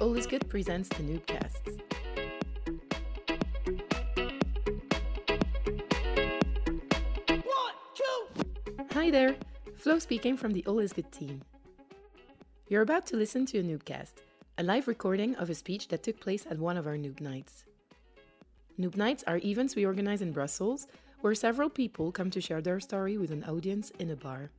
All is Good presents the Noobcasts. One, two. Hi there, Flo speaking from the All is Good team. You're about to listen to a Noobcast, a live recording of a speech that took place at one of our Noob Nights. Noob Nights are events we organize in Brussels where several people come to share their story with an audience in a bar.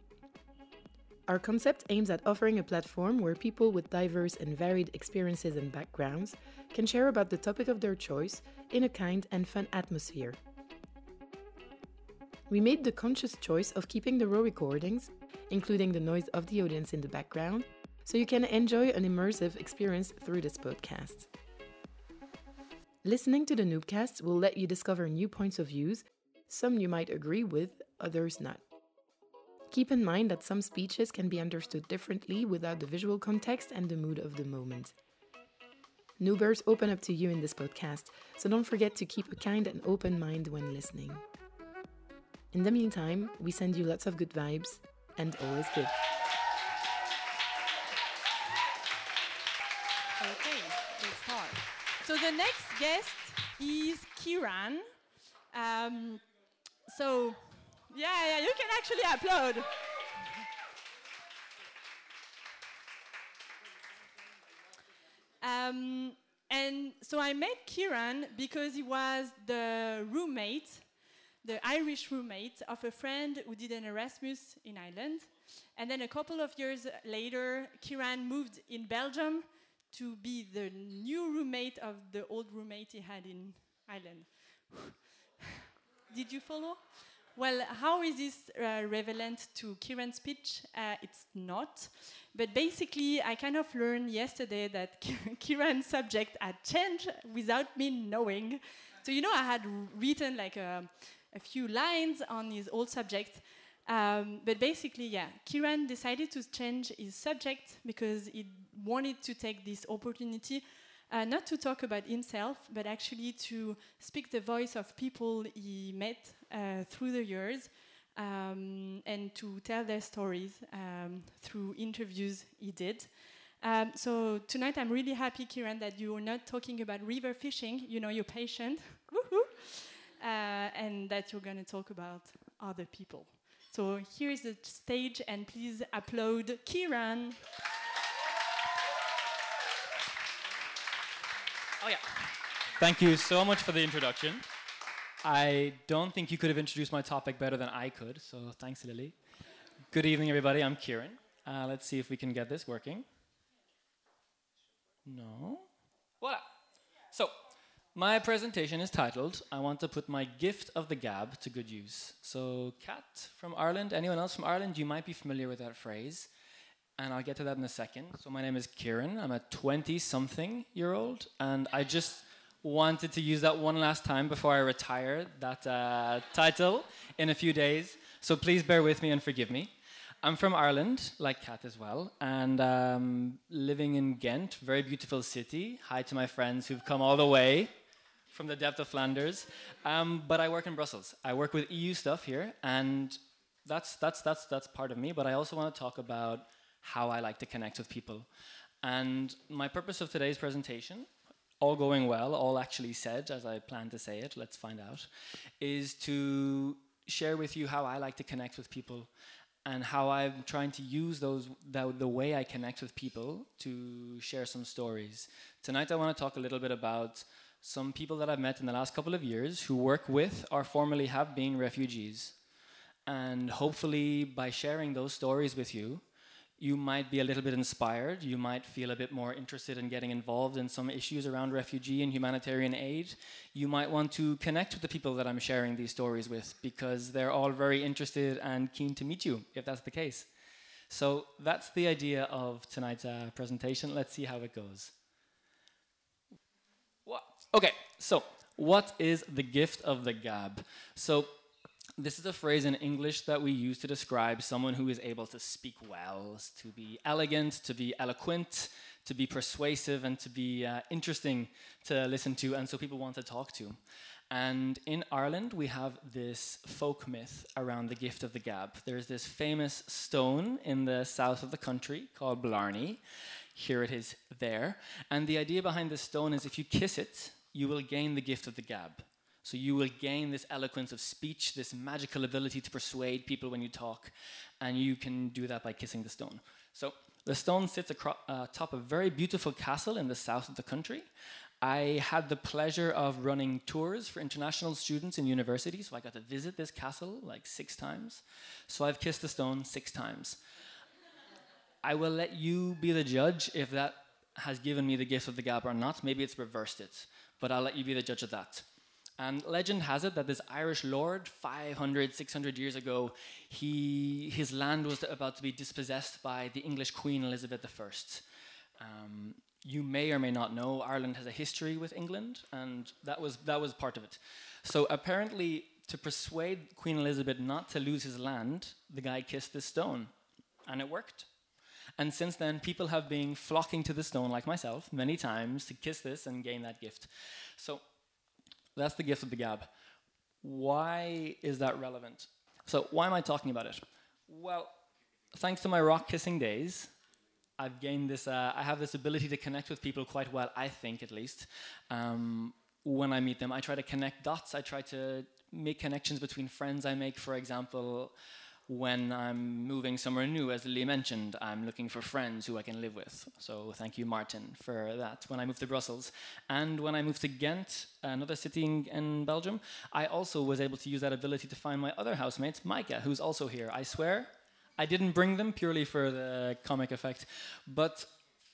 Our concept aims at offering a platform where people with diverse and varied experiences and backgrounds can share about the topic of their choice in a kind and fun atmosphere. We made the conscious choice of keeping the raw recordings, including the noise of the audience in the background, so you can enjoy an immersive experience through this podcast. Listening to the Noobcast will let you discover new points of views, some you might agree with, others not. Keep in mind that some speeches can be understood differently without the visual context and the mood of the moment. Noobers open up to you in this podcast, so don't forget to keep a kind and open mind when listening. In the meantime, we send you lots of good vibes and always good. Okay, let's start. So the next guest is Kiran. Um, so, yeah, yeah, you can actually applaud. Um, and so I met Kiran because he was the roommate, the Irish roommate of a friend who did an Erasmus in Ireland. And then a couple of years later, Kiran moved in Belgium to be the new roommate of the old roommate he had in Ireland. Did you follow? Well, how is this uh, relevant to Kiran's speech? Uh, it's not. But basically, I kind of learned yesterday that Kiran's subject had changed without me knowing. So, you know, I had written like a, a few lines on his old subject. Um, but basically, yeah, Kiran decided to change his subject because he wanted to take this opportunity uh, not to talk about himself, but actually to speak the voice of people he met through the years um, and to tell their stories um, through interviews he did. Um, so tonight I'm really happy, Kiran, that you are not talking about river fishing. You know, you're patient, uh, and that you're going to talk about other people. So here is the stage, and please applaud Kiran. Oh, yeah. Thank you so much for the introduction. I don't think you could have introduced my topic better than I could, so thanks, Lily. Good evening, everybody. I'm Kieran. Uh, let's see if we can get this working. No? Voila. So, my presentation is titled I Want to Put My Gift of the Gab to Good Use. So, Kat from Ireland, anyone else from Ireland, you might be familiar with that phrase and I'll get to that in a second. So my name is Kieran. I'm a 20-something year old, and I just wanted to use that one last time before I retire that uh, title in a few days. So please bear with me and forgive me. I'm from Ireland, like Kat as well, and um, living in Ghent, very beautiful city. Hi to my friends who've come all the way from the depth of Flanders. Um, but I work in Brussels. I work with EU stuff here, and that's that's that's that's part of me. But I also want to talk about how I like to connect with people. And my purpose of today's presentation, all going well, all actually said as I plan to say it, let's find out, is to share with you how I like to connect with people and how I'm trying to use those the, the way I connect with people to share some stories. Tonight I want to talk a little bit about some people that I've met in the last couple of years who work with or formerly have been refugees. And hopefully by sharing those stories with you, you might be a little bit inspired. You might feel a bit more interested in getting involved in some issues around refugee and humanitarian aid. You might want to connect with the people that I'm sharing these stories with because they're all very interested and keen to meet you, if that's the case. So that's the idea of tonight's uh, presentation. Let's see how it goes. What? Okay, so what is the gift of the gab? So this is a phrase in English that we use to describe someone who is able to speak well, to be elegant, to be eloquent, to be persuasive, and to be uh, interesting to listen to, and so people want to talk to. And in Ireland, we have this folk myth around the gift of the gab. There's this famous stone in the south of the country called Blarney. Here it is there. And the idea behind this stone is if you kiss it, you will gain the gift of the gab. So you will gain this eloquence of speech, this magical ability to persuade people when you talk, and you can do that by kissing the stone. So the stone sits atop uh, a very beautiful castle in the south of the country. I had the pleasure of running tours for international students in university, so I got to visit this castle like six times. So I've kissed the stone six times. I will let you be the judge if that has given me the gift of the gab or not. Maybe it's reversed it, but I'll let you be the judge of that. And legend has it that this Irish lord, 500, 600 years ago, he, his land was about to be dispossessed by the English Queen Elizabeth I. Um, you may or may not know Ireland has a history with England, and that was, that was part of it. So apparently, to persuade Queen Elizabeth not to lose his land, the guy kissed this stone, and it worked. And since then, people have been flocking to the stone, like myself, many times to kiss this and gain that gift. So that's the gift of the gab. Why is that relevant? So, why am I talking about it? Well, thanks to my rock kissing days, I've gained this, uh, I have this ability to connect with people quite well, I think at least. Um, when I meet them, I try to connect dots. I try to make connections between friends I make, for example when I'm moving somewhere new, as Lee mentioned, I'm looking for friends who I can live with. So thank you, Martin, for that. When I moved to Brussels, and when I moved to Ghent, another city in, in Belgium, I also was able to use that ability to find my other housemate, Micah, who's also here. I swear, I didn't bring them purely for the comic effect, but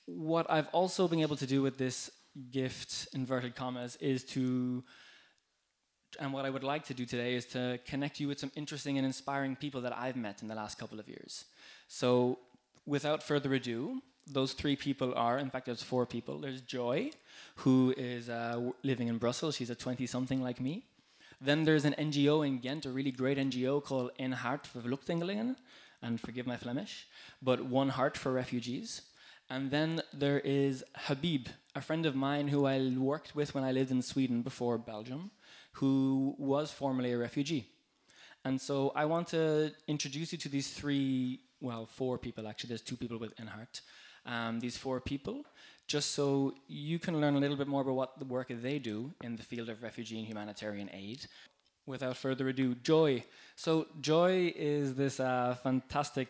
what I've also been able to do with this gift, inverted commas, is to and what I would like to do today is to connect you with some interesting and inspiring people that I've met in the last couple of years. So, without further ado, those three people are, in fact, there's four people. There's Joy, who is uh, living in Brussels. She's a 20 something like me. Then there's an NGO in Ghent, a really great NGO called Een Hart for Vluchtelingen, and forgive my Flemish, but One Heart for Refugees. And then there is Habib, a friend of mine who I worked with when I lived in Sweden before Belgium who was formerly a refugee. And so I want to introduce you to these three, well, four people actually. There's two people with Inhart. Um, these four people, just so you can learn a little bit more about what the work they do in the field of refugee and humanitarian aid. Without further ado, Joy. So Joy is this uh, fantastic.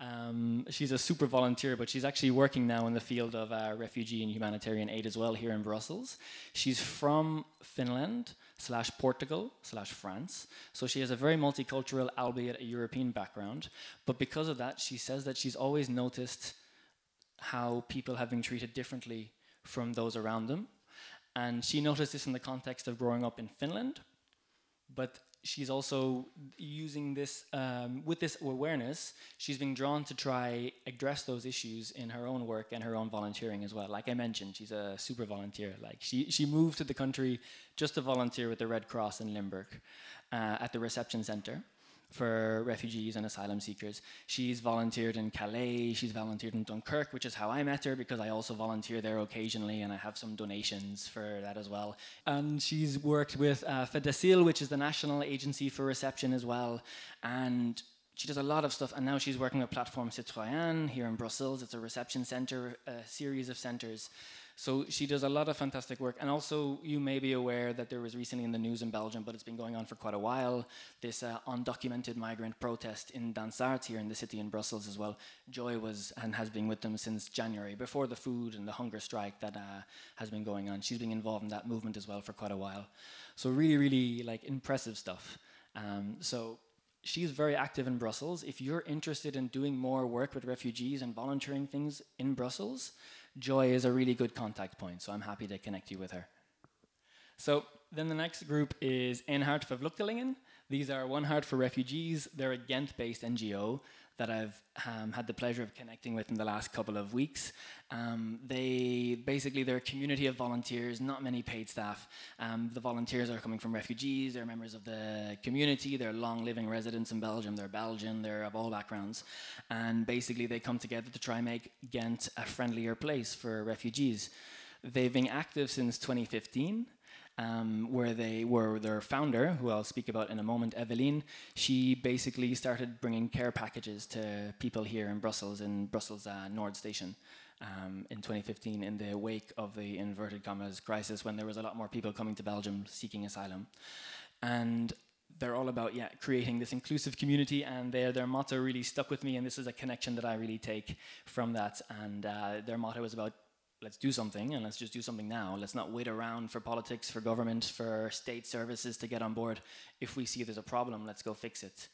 Um, she's a super volunteer, but she's actually working now in the field of uh, refugee and humanitarian aid as well here in Brussels. She's from Finland, slash Portugal slash France. So she has a very multicultural, albeit a European background. But because of that, she says that she's always noticed how people have been treated differently from those around them. And she noticed this in the context of growing up in Finland. But she's also using this um, with this awareness she's been drawn to try address those issues in her own work and her own volunteering as well. Like i mentioned she's a super volunteer. Like she, she moved to the country just to volunteer with the red cross in limburg uh, at the reception center for refugees and asylum seekers. She's volunteered in Calais, she's volunteered in Dunkirk, which is how I met her because I also volunteer there occasionally and I have some donations for that as well. And she's worked with uh, Fedasil, which is the National Agency for Reception as well. And she does a lot of stuff, and now she's working with Plateforme Citoyenne here in Brussels. It's a reception center, a series of centers so she does a lot of fantastic work. And also, you may be aware that there was recently in the news in Belgium, but it's been going on for quite a while, this uh, undocumented migrant protest in Dansart here in the city in Brussels as well. Joy was and has been with them since January, before the food and the hunger strike that uh, has been going on. She's been involved in that movement as well for quite a while. So really, really like impressive stuff. Um, so she's very active in Brussels. If you're interested in doing more work with refugees and volunteering things in Brussels, Joy is a really good contact point, so I'm happy to connect you with her. So then the next group is Een Hart for Vluchtelingen. These are One Heart for Refugees. They're a Ghent-based NGO that I've um, had the pleasure of connecting with in the last couple of weeks. Um, they basically they're a community of volunteers, not many paid staff. Um, the volunteers are coming from refugees, they're members of the community, they're long living residents in Belgium, they're Belgian, they're of all backgrounds, and basically they come together to try and make Ghent a friendlier place for refugees. They've been active since 2015 um, where they were their founder, who I'll speak about in a moment, Eveline. She basically started bringing care packages to people here in Brussels, in Brussels uh, Nord Station. Um, in 2015, in the wake of the inverted commas crisis, when there was a lot more people coming to Belgium seeking asylum, and they're all about yeah creating this inclusive community and their their motto really stuck with me and this is a connection that I really take from that and uh, their motto is about let's do something and let's just do something now. Let's not wait around for politics for government for state services to get on board. If we see there's a problem let's go fix it.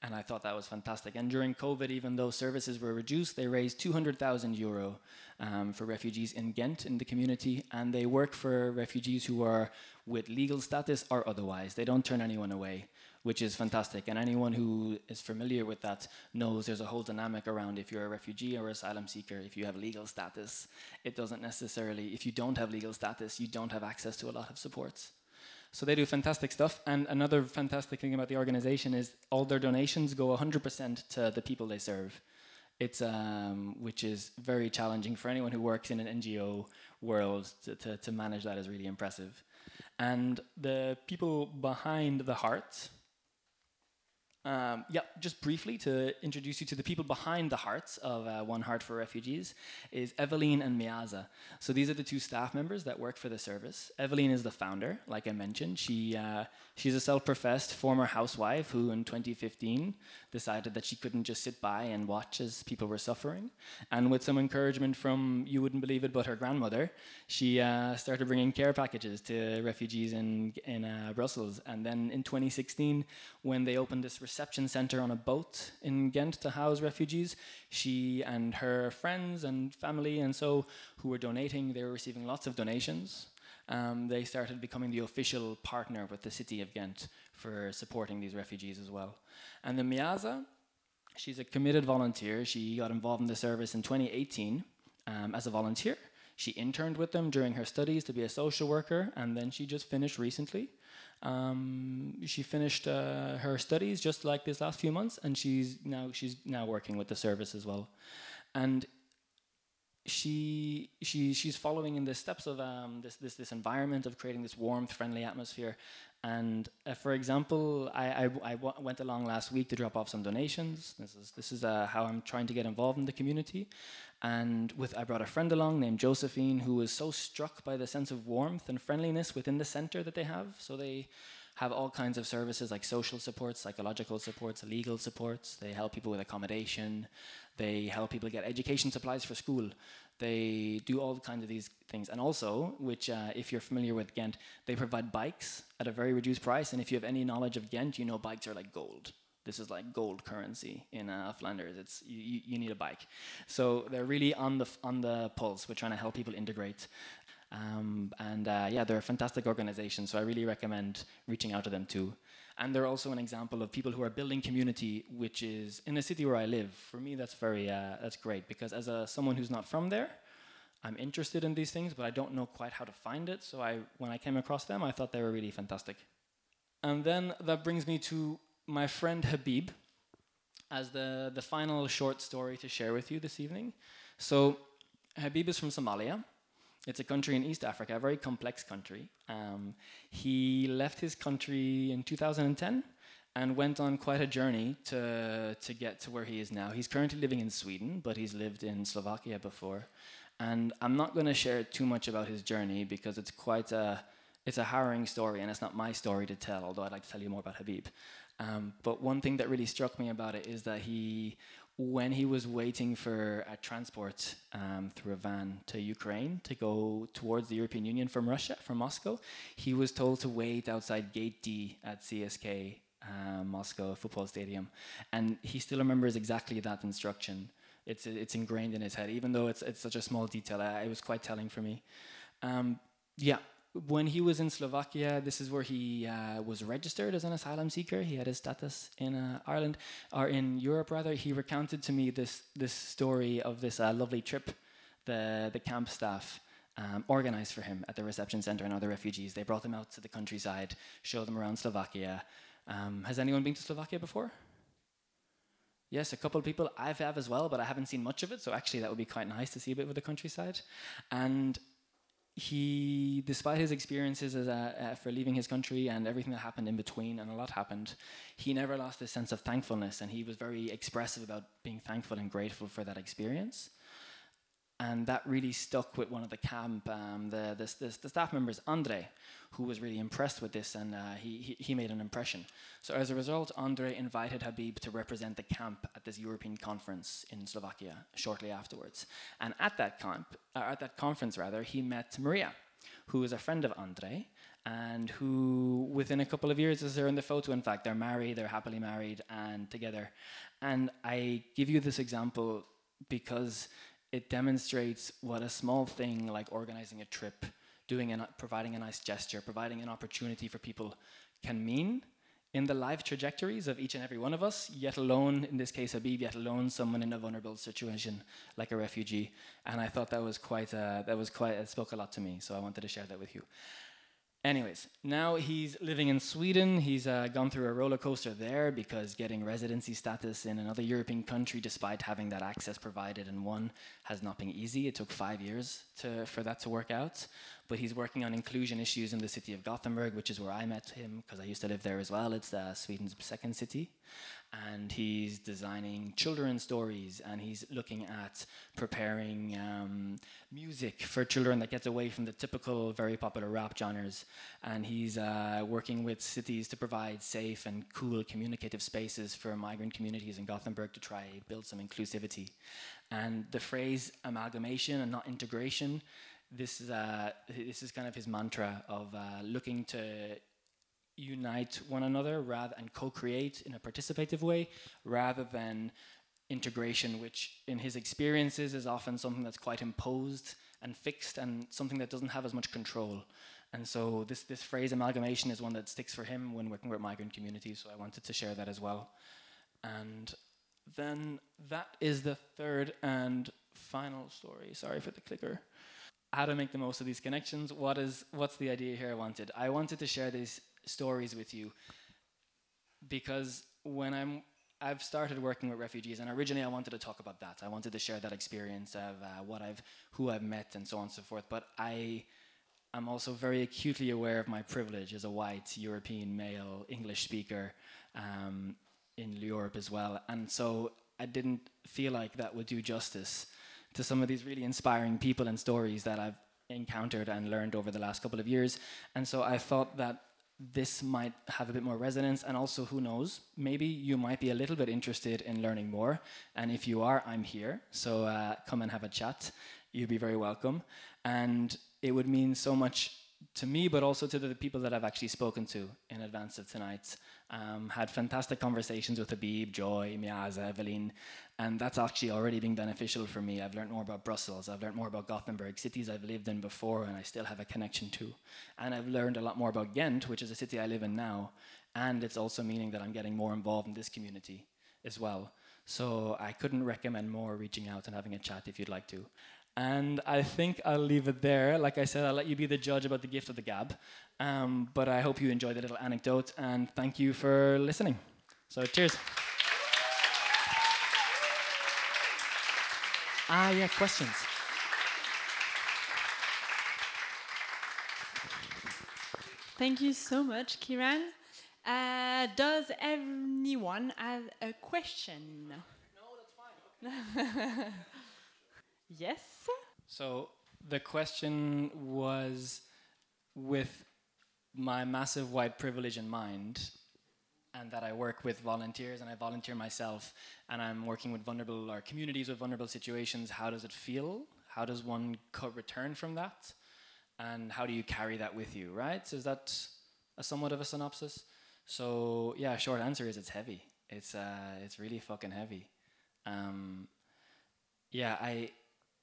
And I thought that was fantastic. And during COVID, even though services were reduced, they raised 200,000 euro um, for refugees in Ghent in the community, and they work for refugees who are with legal status or otherwise. They don't turn anyone away, which is fantastic. And anyone who is familiar with that knows there's a whole dynamic around if you're a refugee or asylum seeker, if you have legal status, it doesn't necessarily, if you don't have legal status, you don't have access to a lot of supports. So they do fantastic stuff. And another fantastic thing about the organization is all their donations go 100% to the people they serve. It's um, which is very challenging for anyone who works in an NGO world to, to, to manage that is really impressive. And the people behind the heart, um, yeah, just briefly to introduce you to the people behind the hearts of uh, One Heart for Refugees is Eveline and Miaza. So these are the two staff members that work for the service. Eveline is the founder, like I mentioned. She uh, she's a self-professed former housewife who, in 2015, decided that she couldn't just sit by and watch as people were suffering. And with some encouragement from you wouldn't believe it, but her grandmother, she uh, started bringing care packages to refugees in in uh, Brussels. And then in 2016, when they opened this reception center on a boat in Ghent to house refugees. She and her friends and family and so who were donating, they were receiving lots of donations. Um, they started becoming the official partner with the city of Ghent for supporting these refugees as well. And the Miaza, she's a committed volunteer. She got involved in the service in 2018 um, as a volunteer. She interned with them during her studies to be a social worker, and then she just finished recently. Um, she finished uh, her studies just like this last few months, and she's now she's now working with the service as well, and she she she's following in the steps of um, this this this environment of creating this warmth, friendly atmosphere. And uh, for example, I, I, I w- went along last week to drop off some donations. This is this is uh, how I'm trying to get involved in the community. And with I brought a friend along named Josephine who was so struck by the sense of warmth and friendliness within the center that they have. So they have all kinds of services like social supports, psychological supports, legal supports. They help people with accommodation. They help people get education supplies for school. They do all kinds of these things. And also, which, uh, if you're familiar with Ghent, they provide bikes at a very reduced price. And if you have any knowledge of Ghent, you know bikes are like gold this is like gold currency in uh, Flanders. It's you, you, need a bike, so they're really on the on the pulse. We're trying to help people integrate, um, and uh, yeah, they're a fantastic organization. So I really recommend reaching out to them too. And they're also an example of people who are building community, which is in the city where I live. For me, that's very uh, that's great because as a someone who's not from there. I'm interested in these things, but I don't know quite how to find it. So I, when I came across them, I thought they were really fantastic. And then that brings me to my friend Habib as the, the final short story to share with you this evening. So, Habib is from Somalia. It's a country in East Africa, a very complex country. Um, he left his country in 2010 and went on quite a journey to, to get to where he is now. He's currently living in Sweden, but he's lived in Slovakia before. And I'm not going to share too much about his journey because it's quite a, it's a harrowing story and it's not my story to tell, although I'd like to tell you more about Habib. Um, but one thing that really struck me about it is that he, when he was waiting for a transport um, through a van to Ukraine to go towards the European Union from Russia, from Moscow, he was told to wait outside Gate D at CSKA uh, Moscow football stadium, and he still remembers exactly that instruction. It's it's ingrained in his head, even though it's it's such a small detail. Uh, it was quite telling for me. Um, yeah, when he was in Slovakia, this is where he uh, was registered as an asylum seeker. He had his status in uh, Ireland or in Europe, rather. He recounted to me this this story of this uh, lovely trip the the camp staff um, organized for him at the reception center and other refugees. They brought them out to the countryside, showed them around Slovakia. Um, has anyone been to Slovakia before? Yes, a couple of people. I have as well, but I haven't seen much of it. So actually, that would be quite nice to see a bit of the countryside. And he, despite his experiences as a, uh, for leaving his country and everything that happened in between, and a lot happened, he never lost this sense of thankfulness, and he was very expressive about being thankful and grateful for that experience. And that really stuck with one of the camp, um, the, the, the, the, staff members, Andre, who was really impressed with this, and uh, he, he, he made an impression. So as a result, Andre invited Habib to represent the camp at this European conference in Slovakia shortly afterwards. And at that camp, uh, at that conference rather, he met Maria, who is a friend of Andre, and who within a couple of years, as they're in the photo, in fact, they're married, they're happily married and together. And I give you this example because it demonstrates what a small thing like organizing a trip, doing and providing a nice gesture, providing an opportunity for people can mean in the life trajectories of each and every one of us, yet alone, in this case, Habib, yet alone, someone in a vulnerable situation like a refugee. And I thought that was quite, uh, that was quite, it spoke a lot to me. So I wanted to share that with you. Anyways, now he's living in Sweden. He's uh, gone through a roller coaster there because getting residency status in another European country, despite having that access provided in one, has not been easy. It took five years to, for that to work out. But he's working on inclusion issues in the city of Gothenburg, which is where I met him because I used to live there as well. It's uh, Sweden's second city and he's designing children's stories and he's looking at preparing um, music for children that gets away from the typical very popular rap genres. And he's uh, working with cities to provide safe and cool communicative spaces for migrant communities in gothenburg to try build some inclusivity. And the phrase amalgamation and not integration this is, uh, this is kind of his mantra of uh, looking to unite one another rather and co-create in a participative way rather than integration which in his experiences is often something that's quite imposed and fixed and something that doesn't have as much control. And so this, this phrase amalgamation is one that sticks for him when working with migrant communities so i wanted to share that as well. And then that is the third and final story. Sorry for the clicker. How to make the most of these connections. What is what's the idea here i wanted? I wanted to share these stories with you because when I'm I've started working with refugees, and originally I wanted to talk about that. I wanted to share that experience of uh, what I've, who I've met, and so on and so forth. But I I'm also very acutely aware of my privilege as a white European male English speaker um, in Europe as well, and so I didn't feel like that would do justice to some of these really inspiring people and stories that I've encountered and learned over the last couple of years. And so I thought that this might have a bit more resonance and also who knows maybe you might be a little bit interested in learning more. And if you are i'm here. So uh, come and have a chat. You'd be very welcome. And it would mean so much to me but also to the people that i've actually spoken to in advance of tonight. Um, had fantastic conversations with Habib, Joy, Miaza, Evelyn, and that's actually already been beneficial for me. I've learned more about Brussels, I've learned more about Gothenburg, cities I've lived in before and I still have a connection to. And I've learned a lot more about Ghent, which is a city I live in now, and it's also meaning that I'm getting more involved in this community as well. So I couldn't recommend more reaching out and having a chat if you'd like to. And I think I'll leave it there. Like I said, I'll let you be the judge about the gift of the gab. Um, but I hope you enjoyed the little anecdote and thank you for listening. So, cheers. Ah, yeah, questions. Thank you so much, Kiran. Uh, does anyone have a question? No, that's fine. yes. So the question was with my massive white privilege in mind and that I work with volunteers and I volunteer myself and I'm working with vulnerable or communities with vulnerable situations, how does it feel? How does one co- return from that? And how do you carry that with you, right? So is that a somewhat of a synopsis? So yeah, short answer is it's heavy. It's uh, it's really fucking heavy. Um, yeah, I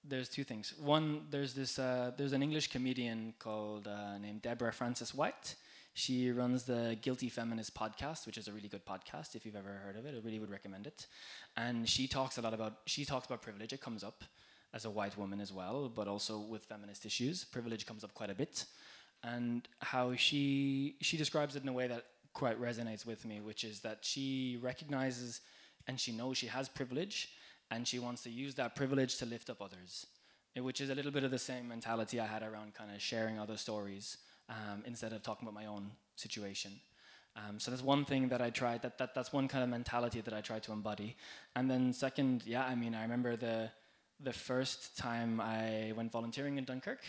there's two things. One, there's this uh, there's an English comedian called uh, named Deborah Frances-White. She runs the Guilty Feminist podcast, which is a really good podcast. If you've ever heard of it, I really would recommend it. And she talks a lot about she talks about privilege. It comes up as a white woman as well, but also with feminist issues. Privilege comes up quite a bit, and how she she describes it in a way that quite resonates with me, which is that she recognizes and she knows she has privilege and she wants to use that privilege to lift up others which is a little bit of the same mentality I had around kind of sharing other stories um, instead of talking about my own situation. Um, so that's one thing that I tried. That, that that's one kind of mentality that I tried to embody. And then second, yeah, I mean, I remember the the first time I went volunteering in Dunkirk,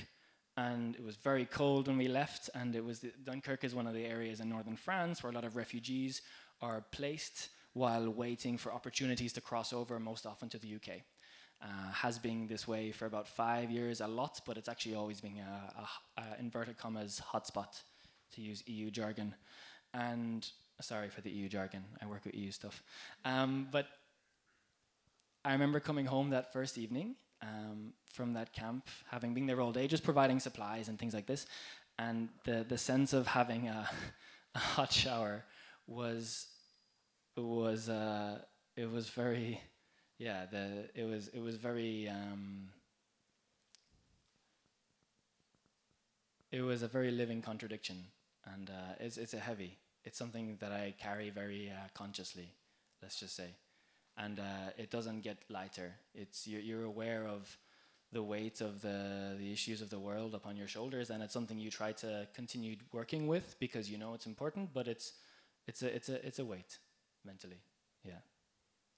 and it was very cold when we left. And it was the, Dunkirk is one of the areas in northern France where a lot of refugees are placed while waiting for opportunities to cross over, most often to the UK. Uh, has been this way for about five years, a lot, but it's actually always been a, a, a inverted commas hotspot, to use EU jargon. And sorry for the EU jargon, I work with EU stuff. Um, but I remember coming home that first evening um, from that camp, having been there all day, just providing supplies and things like this, and the the sense of having a, a hot shower was was uh, it was very yeah the it was it was very um, it was a very living contradiction and uh, it's it's a heavy. It's something that I carry very uh, consciously let's just say. And uh, it doesn't get lighter. It's you're, you're aware of the weight of the the issues of the world upon your shoulders and it's something you try to continue working with because you know it's important but it's it's a it's a it's a weight mentally. Yeah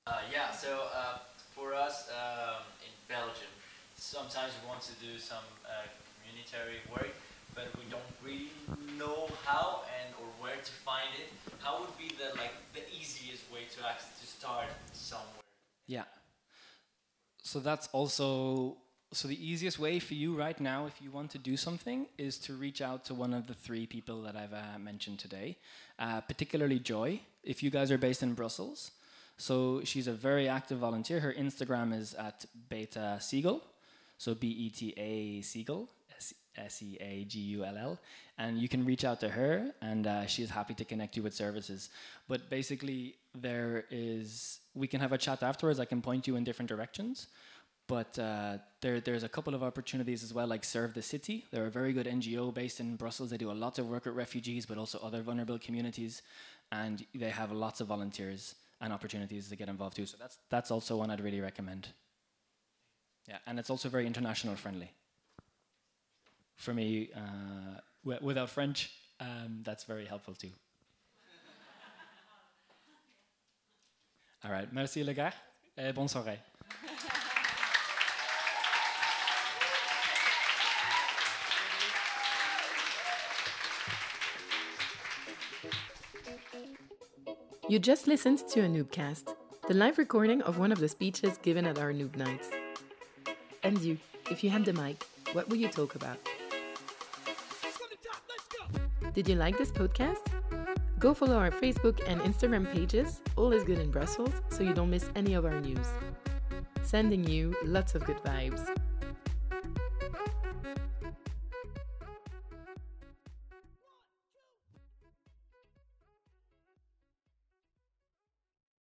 uh, yeah, so uh, for us um, in Belgium, sometimes we want to do some uh, communitary work, but we don't really know how and or where to find it. How would be the like the easiest way to actually to start somewhere? Yeah. So that's also so the easiest way for you right now, if you want to do something, is to reach out to one of the three people that I've uh, mentioned today, uh, particularly Joy. If you guys are based in Brussels, so she's a very active volunteer. Her Instagram is at Beta Seagull, so B E T A Seagull, S E A G U L L, and you can reach out to her, and uh, she is happy to connect you with services. But basically, there is we can have a chat afterwards. I can point you in different directions. But uh, there, there's a couple of opportunities as well, like Serve the City. They're a very good NGO based in Brussels. They do a lot of work with refugees, but also other vulnerable communities, and they have lots of volunteers and opportunities to get involved too. So that's that's also one I'd really recommend. Yeah, and it's also very international friendly. For me, uh, w- without French, um, that's very helpful too. All right, merci les gars, et bonne soirée. You just listened to a Noobcast, the live recording of one of the speeches given at our Noob Nights. And you, if you had the mic, what would you talk about? Did you like this podcast? Go follow our Facebook and Instagram pages, All is Good in Brussels, so you don't miss any of our news. Sending you lots of good vibes.